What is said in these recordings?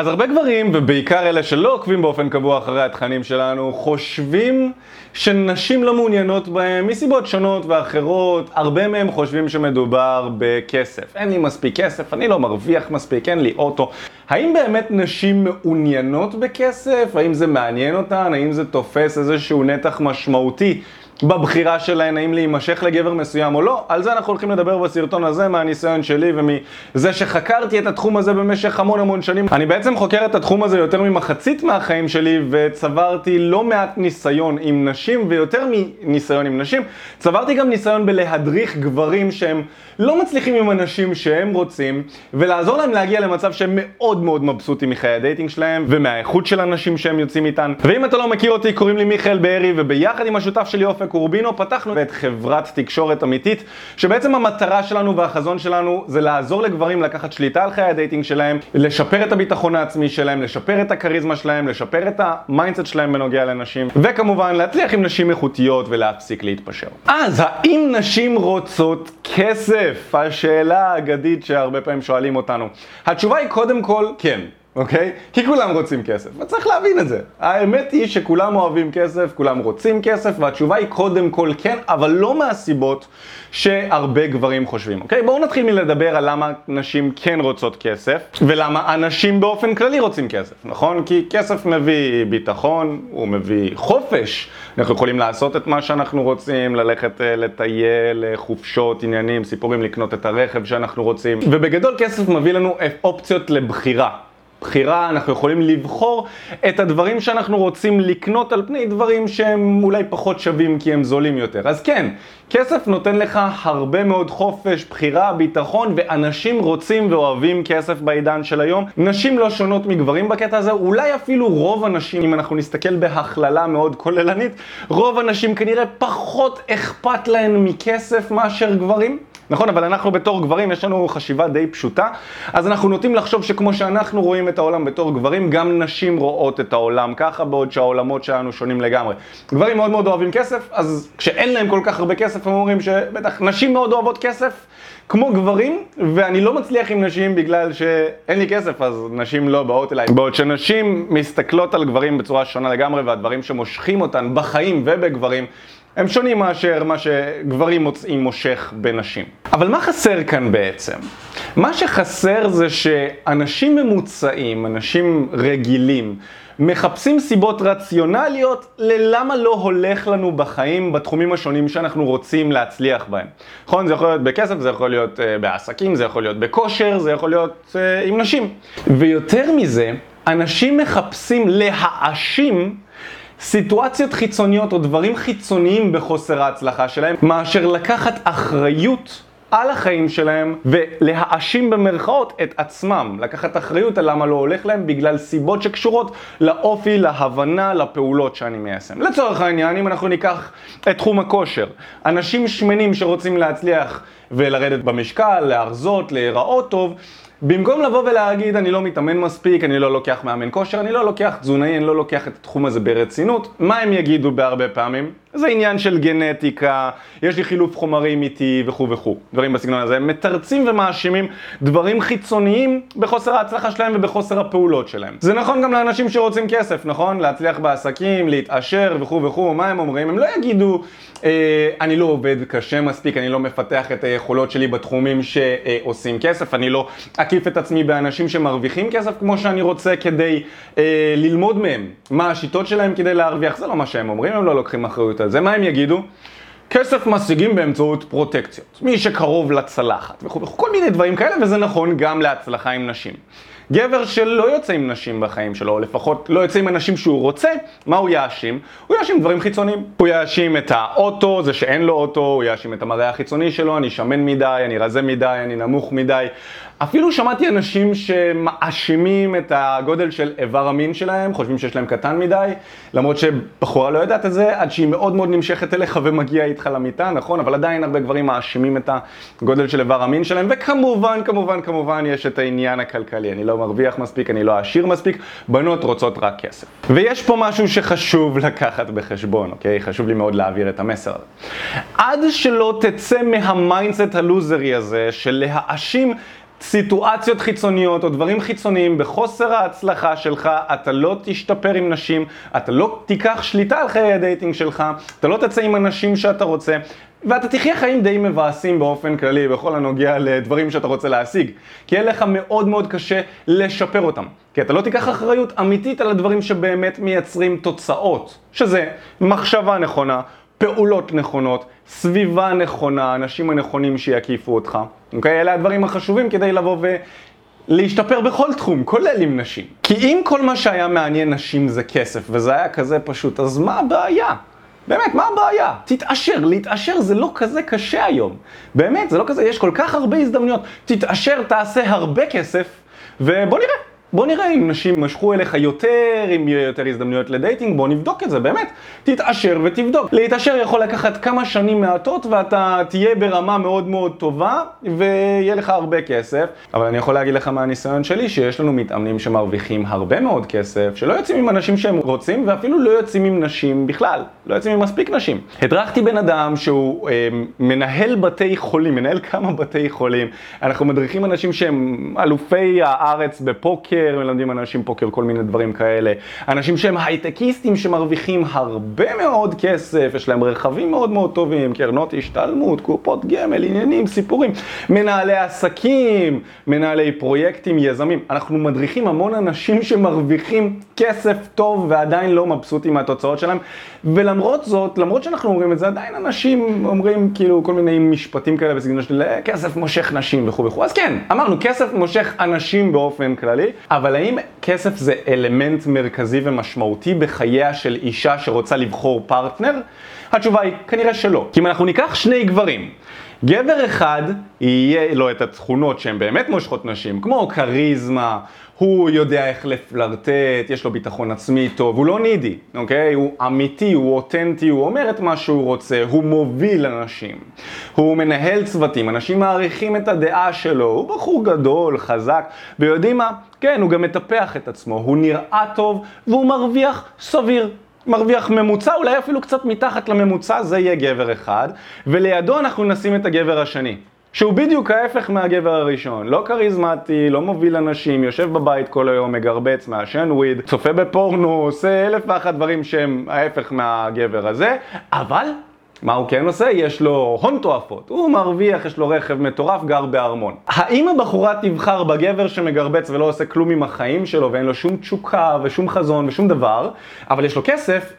אז הרבה גברים, ובעיקר אלה שלא עוקבים באופן קבוע אחרי התכנים שלנו, חושבים שנשים לא מעוניינות בהם מסיבות שונות ואחרות. הרבה מהם חושבים שמדובר בכסף. אין לי מספיק כסף, אני לא מרוויח מספיק, אין לי אוטו. האם באמת נשים מעוניינות בכסף? האם זה מעניין אותן? האם זה תופס איזשהו נתח משמעותי? בבחירה שלהן האם להימשך לגבר מסוים או לא, על זה אנחנו הולכים לדבר בסרטון הזה מהניסיון שלי ומזה שחקרתי את התחום הזה במשך המון המון שנים. אני בעצם חוקר את התחום הזה יותר ממחצית מהחיים שלי וצברתי לא מעט ניסיון עם נשים ויותר מניסיון עם נשים, צברתי גם ניסיון בלהדריך גברים שהם לא מצליחים עם הנשים שהם רוצים ולעזור להם להגיע למצב שהם מאוד מאוד מבסוטים מחיי ה dating שלהם ומהאיכות של הנשים שהם יוצאים איתן. ואם אתה לא מכיר אותי, קוראים לי מיכאל בארי וביחד עם השותף שלי אופק קורבינו פתחנו את חברת תקשורת אמיתית, שבעצם המטרה שלנו והחזון שלנו זה לעזור לגברים לקחת שליטה על חיי ה dating שלהם, לשפר את הביטחון העצמי שלהם, לשפר את הכריזמה שלהם, לשפר את ה mindset שלהם בנוגע לנשים, וכמובן להצליח עם נשים איכותיות ולהפסיק להתפשר. אז האם נשים רוצות כסף? השאלה האגדית שהרבה פעמים שואלים אותנו. התשובה היא קודם כל כן. אוקיי? כי כולם רוצים כסף, וצריך להבין את זה. האמת היא שכולם אוהבים כסף, כולם רוצים כסף, והתשובה היא קודם כל כן, אבל לא מהסיבות שהרבה גברים חושבים, אוקיי? בואו נתחיל מלדבר על למה נשים כן רוצות כסף, ולמה אנשים באופן כללי רוצים כסף, נכון? כי כסף מביא ביטחון, הוא מביא חופש. אנחנו יכולים לעשות את מה שאנחנו רוצים, ללכת אה, לטייל, חופשות, עניינים, סיפורים, לקנות את הרכב שאנחנו רוצים. ובגדול כסף מביא לנו אופציות לבחירה. בחירה, אנחנו יכולים לבחור את הדברים שאנחנו רוצים לקנות על פני דברים שהם אולי פחות שווים כי הם זולים יותר. אז כן, כסף נותן לך הרבה מאוד חופש, בחירה, ביטחון, ואנשים רוצים ואוהבים כסף בעידן של היום. נשים לא שונות מגברים בקטע הזה, אולי אפילו רוב הנשים, אם אנחנו נסתכל בהכללה מאוד כוללנית, רוב הנשים כנראה פחות אכפת להן מכסף מאשר גברים. נכון, אבל אנחנו בתור גברים, יש לנו חשיבה די פשוטה, אז אנחנו נוטים לחשוב שכמו שאנחנו רואים את העולם בתור גברים, גם נשים רואות את העולם ככה, בעוד שהעולמות שלנו שונים לגמרי. גברים מאוד מאוד אוהבים כסף, אז כשאין להם כל כך הרבה כסף, הם אומרים שבטח נשים מאוד אוהבות כסף, כמו גברים, ואני לא מצליח עם נשים בגלל שאין לי כסף, אז נשים לא באות אליי. בעוד שנשים מסתכלות על גברים בצורה שונה לגמרי, והדברים שמושכים אותן בחיים ובגברים, הם שונים מאשר מה שגברים מוצאים מושך בנשים. אבל מה חסר כאן בעצם? מה שחסר זה שאנשים ממוצעים, אנשים רגילים, מחפשים סיבות רציונליות ללמה לא הולך לנו בחיים בתחומים השונים שאנחנו רוצים להצליח בהם. נכון? זה יכול להיות בכסף, זה יכול להיות uh, בעסקים, זה יכול להיות בכושר, זה יכול להיות uh, עם נשים. ויותר מזה, אנשים מחפשים להאשים סיטואציות חיצוניות או דברים חיצוניים בחוסר ההצלחה שלהם, מאשר לקחת אחריות על החיים שלהם ולהאשים במרכאות את עצמם, לקחת אחריות על למה לא הולך להם בגלל סיבות שקשורות לאופי, להבנה, לפעולות שאני מיישם. לצורך העניין, אם אנחנו ניקח את תחום הכושר, אנשים שמנים שרוצים להצליח ולרדת במשקל, להרזות, להיראות טוב, במקום לבוא ולהגיד אני לא מתאמן מספיק, אני לא לוקח מאמן כושר, אני לא לוקח תזונאי, אני לא לוקח את התחום הזה ברצינות, מה הם יגידו בהרבה פעמים? זה עניין של גנטיקה, יש לי חילוף חומרים איתי וכו' וכו', דברים בסגנון הזה. הם מתרצים ומאשימים דברים חיצוניים בחוסר ההצלחה שלהם ובחוסר הפעולות שלהם. זה נכון גם לאנשים שרוצים כסף, נכון? להצליח בעסקים, להתעשר וכו' וכו', מה הם אומרים? הם לא יגידו, אה, אני לא עובד קשה מספיק, אני לא מפתח את היכולות שלי בתחומים שעושים כסף, אני לא אקיף את עצמי באנשים שמרוויחים כסף כמו שאני רוצה כדי אה, ללמוד מהם מה השיטות שלהם כדי להרוויח, זה לא מה שהם אומרים, הם לא לוקחים אחריות על זה, מה הם יגידו? כסף משיגים באמצעות פרוטקציות, מי שקרוב לצלחת וכו' וכו', כל מיני דברים כאלה, וזה נכון גם להצלחה עם נשים. גבר שלא יוצא עם נשים בחיים שלו, או לפחות לא יוצא עם אנשים שהוא רוצה, מה הוא יאשים? הוא יאשים דברים חיצוניים. הוא יאשים את האוטו, זה שאין לו אוטו, הוא יאשים את המראה החיצוני שלו, אני שמן מדי, אני רזה מדי, אני נמוך מדי. אפילו שמעתי אנשים שמאשימים את הגודל של איבר המין שלהם, חושבים שיש להם קטן מדי, למרות שבחורה לא יודעת את זה, עד שהיא מאוד מאוד נמשכת אליך ומגיעה איתך למיטה, נכון? אבל עדיין הרבה גברים מאשימים את הגודל של איבר המין שלהם, וכמובן, כמובן, כמובן, יש את העניין הכלכלי. אני לא מרוויח מספיק, אני לא עשיר מספיק, בנות רוצות רק כסף. ויש פה משהו שחשוב לקחת בחשבון, אוקיי? חשוב לי מאוד להעביר את המסר הזה. עד שלא תצא מה mindset הלוזרי הזה של להאשים סיטואציות חיצוניות או דברים חיצוניים בחוסר ההצלחה שלך, אתה לא תשתפר עם נשים, אתה לא תיקח שליטה על חיי ה dating שלך, אתה לא תצא עם הנשים שאתה רוצה, ואתה תחיה חיים די מבאסים באופן כללי בכל הנוגע לדברים שאתה רוצה להשיג. כי יהיה לך מאוד מאוד קשה לשפר אותם. כי אתה לא תיקח אחריות אמיתית על הדברים שבאמת מייצרים תוצאות. שזה מחשבה נכונה, פעולות נכונות, סביבה נכונה, אנשים הנכונים שיקיפו אותך. אוקיי? אלה הדברים החשובים כדי לבוא ו... להשתפר בכל תחום, כולל עם נשים. כי אם כל מה שהיה מעניין נשים זה כסף, וזה היה כזה פשוט, אז מה הבעיה? באמת, מה הבעיה? תתעשר, להתעשר זה לא כזה קשה היום. באמת, זה לא כזה, יש כל כך הרבה הזדמנויות. תתעשר, תעשה הרבה כסף, ובוא נראה. בוא נראה אם נשים משכו אליך יותר, אם יהיה יותר הזדמנויות לדייטינג, בוא נבדוק את זה, באמת. תתעשר ותבדוק. להתעשר יכול לקחת כמה שנים מעטות ואתה תהיה ברמה מאוד מאוד טובה ויהיה לך הרבה כסף. אבל אני יכול להגיד לך מהניסיון שלי שיש לנו מתאמנים שמרוויחים הרבה מאוד כסף, שלא יוצאים עם אנשים שהם רוצים ואפילו לא יוצאים עם נשים בכלל. לא יוצאים עם מספיק נשים. הדרכתי בן אדם שהוא אה, מנהל בתי חולים, מנהל כמה בתי חולים. אנחנו מדריכים אנשים שהם אלופי הארץ בפוקר. פוקר, מלמדים אנשים פוקר, כל מיני דברים כאלה. אנשים שהם הייטקיסטים שמרוויחים הרבה מאוד כסף, יש להם רכבים מאוד מאוד טובים, קרנות השתלמות, קופות גמל, עניינים, סיפורים. מנהלי עסקים, מנהלי פרויקטים, יזמים. אנחנו מדריכים המון אנשים שמרוויחים כסף טוב ועדיין לא מבסוטים מהתוצאות שלהם. ולמרות זאת, למרות שאנחנו אומרים את זה, עדיין אנשים אומרים כאילו כל מיני משפטים כאלה בסגנון של אה, כסף מושך נשים וכו' וכו'. אז כן, אמרנו, כסף מושך אנשים באופן כללי, אבל האם כסף זה אלמנט מרכזי ומשמעותי בחייה של אישה שרוצה לבחור פרטנר? התשובה היא, כנראה שלא. כי אם אנחנו ניקח שני גברים, גבר אחד יהיה לו את התכונות שהן באמת מושכות נשים, כמו כריזמה, הוא יודע איך לפלרטט, יש לו ביטחון עצמי טוב, הוא לא נידי, אוקיי? הוא אמיתי, הוא אותנטי, הוא אומר את מה שהוא רוצה, הוא מוביל אנשים, הוא מנהל צוותים, אנשים מעריכים את הדעה שלו, הוא בחור גדול, חזק, ויודעים מה? כן, הוא גם מטפח את עצמו, הוא נראה טוב והוא מרוויח סביר. מרוויח ממוצע, אולי אפילו קצת מתחת לממוצע, זה יהיה גבר אחד, ולידו אנחנו נשים את הגבר השני. שהוא בדיוק ההפך מהגבר הראשון, לא כריזמטי, לא מוביל אנשים, יושב בבית כל היום, מגרבץ, מעשן וויד, צופה בפורנו, עושה אלף ואחת דברים שהם ההפך מהגבר הזה, אבל מה הוא כן עושה? יש לו הון תועפות, הוא מרוויח, יש לו רכב מטורף, גר בארמון. האם הבחורה תבחר בגבר שמגרבץ ולא עושה כלום עם החיים שלו ואין לו שום תשוקה ושום חזון ושום דבר, אבל יש לו כסף,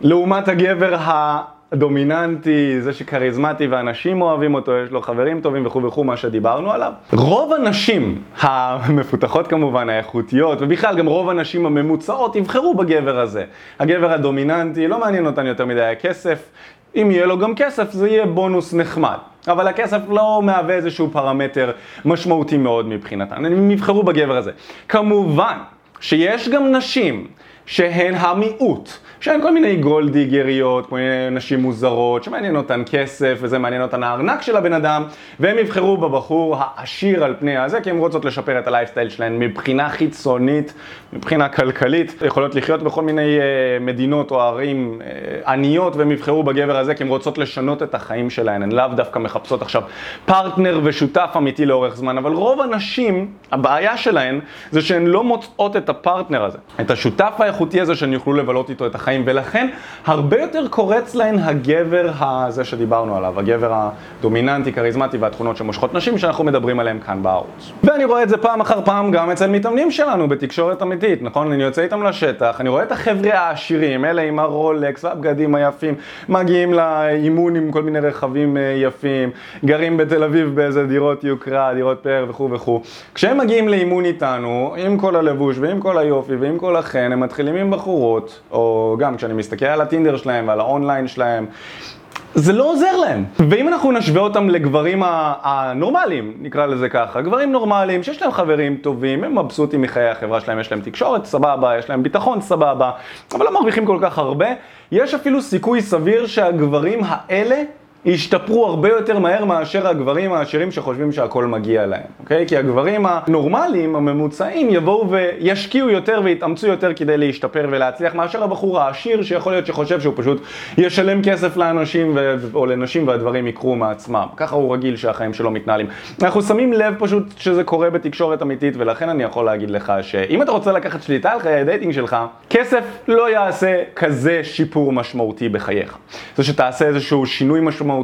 לעומת הגבר ה... דומיננטי, זה שכריזמטי ואנשים אוהבים אותו, יש לו חברים טובים וכו' וכו', מה שדיברנו עליו. רוב הנשים המפותחות כמובן, האיכותיות, ובכלל גם רוב הנשים הממוצעות יבחרו בגבר הזה. הגבר הדומיננטי, לא מעניין אותן יותר מדי הכסף, אם יהיה לו גם כסף זה יהיה בונוס נחמד. אבל הכסף לא מהווה איזשהו פרמטר משמעותי מאוד מבחינתן, הם יבחרו בגבר הזה. כמובן שיש גם נשים שהן המיעוט. שהן כל מיני גולדיגריות, כל מיני נשים מוזרות, שמעניין אותן כסף וזה מעניין אותן הארנק של הבן אדם, והם יבחרו בבחור העשיר על פני הזה, כי הן רוצות לשפר את הלייפסטייל שלהן מבחינה חיצונית, מבחינה כלכלית, יכולות לחיות בכל מיני uh, מדינות או ערים uh, עניות, והם יבחרו בגבר הזה כי הן רוצות לשנות את החיים שלהן, הן לאו דווקא מחפשות עכשיו פרטנר ושותף אמיתי לאורך זמן, אבל רוב הנשים, הבעיה שלהן זה שהן לא מוצאות את הפרטנר הזה, את השותף האיכותי הזה שהן יוכלו לבלות איתו את החיים. ולכן הרבה יותר קורץ להן הגבר הזה שדיברנו עליו, הגבר הדומיננטי, כריזמטי והתכונות שמושכות נשים שאנחנו מדברים עליהן כאן בערוץ. ואני רואה את זה פעם אחר פעם גם אצל מתאמנים שלנו בתקשורת אמיתית, נכון? אני יוצא איתם לשטח, אני רואה את החבר'ה העשירים, אלה עם הרולקס והבגדים היפים, מגיעים לאימון עם כל מיני רכבים אה, יפים, גרים בתל אביב באיזה דירות יוקרה, דירות פאר וכו' וכו'. כשהם מגיעים לאימון איתנו, עם כל הלבוש ועם כל היופי ועם כל החן, הם מתחילים עם בחורות, או גם כשאני מסתכל על הטינדר שלהם ועל האונליין שלהם, זה לא עוזר להם. ואם אנחנו נשווה אותם לגברים הנורמליים, נקרא לזה ככה, גברים נורמליים שיש להם חברים טובים, הם מבסוטים מחיי החברה שלהם, יש להם תקשורת סבבה, יש להם ביטחון סבבה, אבל לא מרוויחים כל כך הרבה, יש אפילו סיכוי סביר שהגברים האלה ישתפרו הרבה יותר מהר מאשר הגברים העשירים שחושבים שהכל מגיע להם, אוקיי? כי הגברים הנורמליים, הממוצעים, יבואו וישקיעו יותר ויתאמצו יותר כדי להשתפר ולהצליח מאשר הבחור העשיר שיכול להיות שחושב שהוא פשוט ישלם כסף לאנשים ו... או לנשים והדברים יקרו מעצמם. ככה הוא רגיל שהחיים שלו מתנהלים. אנחנו שמים לב פשוט שזה קורה בתקשורת אמיתית ולכן אני יכול להגיד לך שאם אתה רוצה לקחת שליטה על חיי ה dating שלך, כסף לא יעשה כזה שיפור משמעותי בחייך. זה שתעשה איזשהו שינוי משמעותי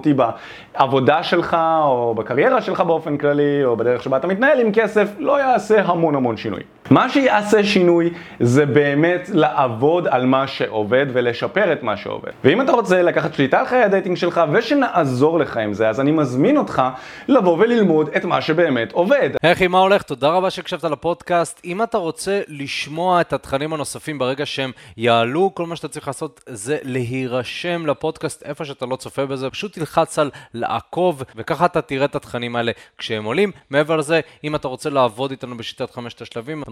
בעבודה שלך או בקריירה שלך באופן כללי או בדרך שבה אתה מתנהל עם כסף, לא יעשה המון המון שינוי. מה שיעשה שינוי זה באמת לעבוד על מה שעובד ולשפר את מה שעובד. ואם אתה רוצה לקחת שליטה על חיי ה dating שלך ושנעזור לך עם זה, אז אני מזמין אותך לבוא וללמוד את מה שבאמת עובד. אחי, מה הולך? תודה רבה שהקשבת לפודקאסט. אם אתה רוצה לשמוע את התכנים הנוספים ברגע שהם יעלו, כל מה שאתה צריך לעשות זה להירשם לפודקאסט איפה שאתה לא צופה בזה, פשוט תלחץ על לעקוב, וככה אתה תראה את התכנים האלה כשהם עולים. מעבר לזה, אם אתה רוצה לעבוד איתנו בשיטת חמשת השלבים, אתה